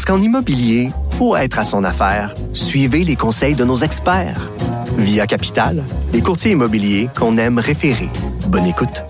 Parce qu'en immobilier, pour être à son affaire, suivez les conseils de nos experts. Via Capital, les courtiers immobiliers qu'on aime référer. Bonne écoute.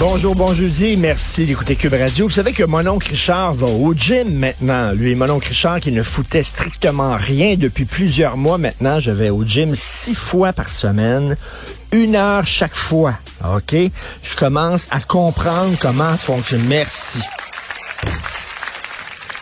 Bonjour, bon jeudi. Merci d'écouter Cube Radio. Vous savez que mon oncle Richard va au gym maintenant. Lui, mon oncle Richard qui ne foutait strictement rien depuis plusieurs mois maintenant. Je vais au gym six fois par semaine. Une heure chaque fois. OK? Je commence à comprendre comment fonctionne. Merci.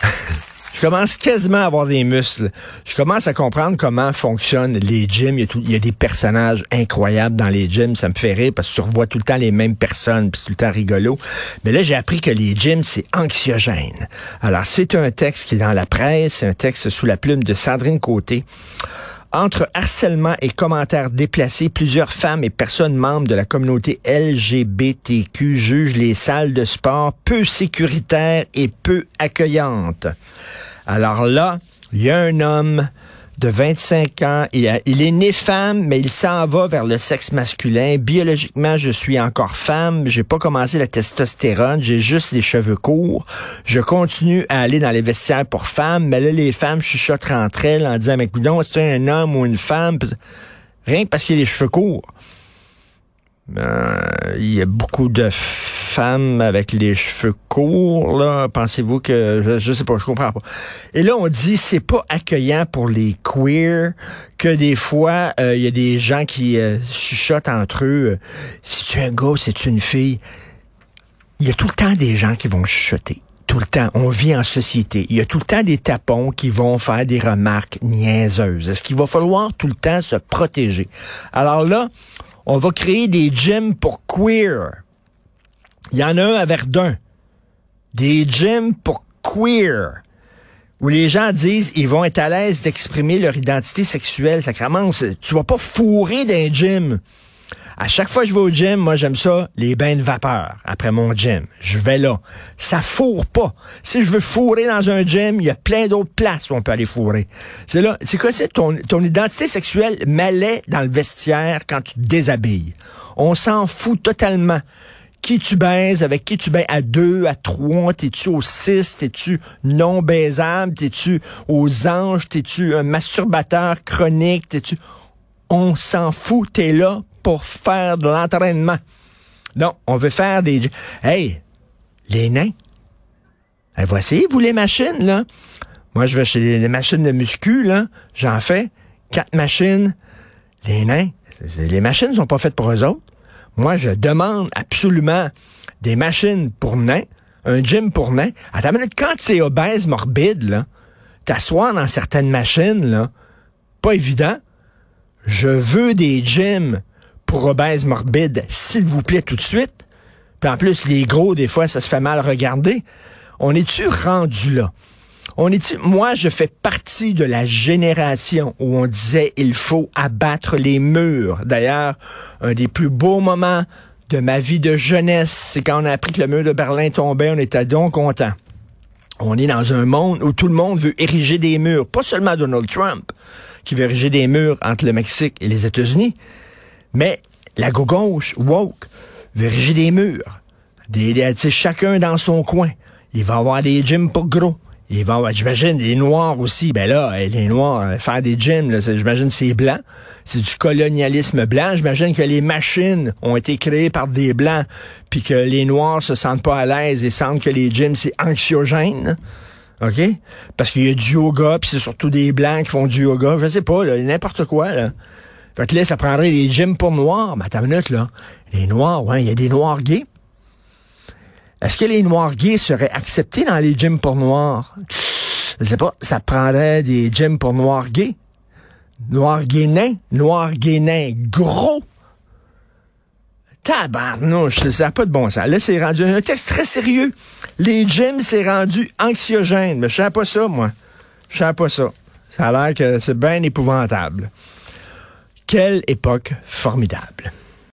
Je commence quasiment à avoir des muscles. Je commence à comprendre comment fonctionnent les gyms. Il y, a des personnages incroyables dans les gyms. Ça me fait rire parce que tu revois tout le temps les mêmes personnes, puis tout le temps rigolo. Mais là, j'ai appris que les gyms, c'est anxiogène. Alors, c'est un texte qui est dans la presse, c'est un texte sous la plume de Sandrine Côté. Entre harcèlement et commentaires déplacés, plusieurs femmes et personnes membres de la communauté LGBTQ jugent les salles de sport peu sécuritaires et peu accueillantes. Alors là, il y a un homme de 25 ans, il, est né femme, mais il s'en va vers le sexe masculin. Biologiquement, je suis encore femme. J'ai pas commencé la testostérone, j'ai juste les cheveux courts. Je continue à aller dans les vestiaires pour femmes, mais là, les femmes chuchotent entre elles en disant, mais coudonc, c'est un homme ou une femme? Rien que parce qu'il a les cheveux courts. Euh, il y a beaucoup de femmes avec les cheveux courts, là. Pensez-vous que, je, je sais pas, je comprends pas. Et là, on dit, c'est pas accueillant pour les queers, que des fois, euh, il y a des gens qui euh, chuchotent entre eux, euh, si tu es un gars, c'est une fille. Il y a tout le temps des gens qui vont chuchoter. Tout le temps. On vit en société. Il y a tout le temps des tapons qui vont faire des remarques niaiseuses. Est-ce qu'il va falloir tout le temps se protéger? Alors là, on va créer des gyms pour queer. Il y en a un à Verdun. Des gyms pour queer. Où les gens disent ils vont être à l'aise d'exprimer leur identité sexuelle. Ça commence. Tu vas pas fourrer d'un gym. À chaque fois que je vais au gym, moi j'aime ça, les bains de vapeur après mon gym. Je vais là. Ça fourre pas. Si je veux fourrer dans un gym, il y a plein d'autres places où on peut aller fourrer. C'est là, c'est quoi c'est ton, ton identité sexuelle m'allait dans le vestiaire quand tu te déshabilles. On s'en fout totalement. Qui tu baises, avec qui tu baises? À deux, à trois, t'es-tu au six, t'es-tu non baisable, t'es-tu aux anges, t'es-tu un masturbateur chronique, t'es-tu... On s'en fout, t'es là pour faire de l'entraînement. Non, on veut faire des... Hey, les nains, hey, voici, vous les machines, là. Moi, je vais chez les, machines de muscu, là. J'en fais quatre machines. Les nains, les machines sont pas faites pour eux autres. Moi, je demande absolument des machines pour nains, un gym pour nains. Attends une minute, quand tu es obèse morbide, là, t'asseoir dans certaines machines, là, pas évident. Je veux des gyms pour obèses morbides, s'il vous plaît, tout de suite. Puis en plus, les gros, des fois, ça se fait mal regarder. On est-tu rendu là? On est moi, je fais partie de la génération où on disait il faut abattre les murs. D'ailleurs, un des plus beaux moments de ma vie de jeunesse, c'est quand on a appris que le mur de Berlin tombait, on était donc content. On est dans un monde où tout le monde veut ériger des murs, pas seulement Donald Trump qui veut ériger des murs entre le Mexique et les États-Unis, mais la gauche woke veut ériger des murs. Des, des- chacun dans son coin. Il va avoir des gyms pour gros. Ils vont, ben, j'imagine, les Noirs aussi. Ben là, les Noirs, euh, faire des gyms, j'imagine c'est blanc. C'est du colonialisme blanc. J'imagine que les machines ont été créées par des Blancs, puis que les Noirs se sentent pas à l'aise et sentent que les gyms, c'est anxiogène. OK? Parce qu'il y a du yoga, puis c'est surtout des Blancs qui font du yoga. Je sais pas, n'importe quoi, là. Fait que là, ça prendrait des gyms pour Noirs. Mais attends une là. Les Noirs, ouais, il y a des Noirs gays. Est-ce que les Noirs gays seraient acceptés dans les gyms pour Noirs? Je sais pas. Ça prendrait des gyms pour Noirs gays. Noirs gays nains. Noirs gays nains gros. Tabarnouche, ça n'a pas de bon sens. Là, c'est rendu un texte très sérieux. Les gyms, c'est rendu anxiogène. Mais je savais pas ça, moi. Je savais pas ça. Ça a l'air que c'est bien épouvantable. Quelle époque formidable.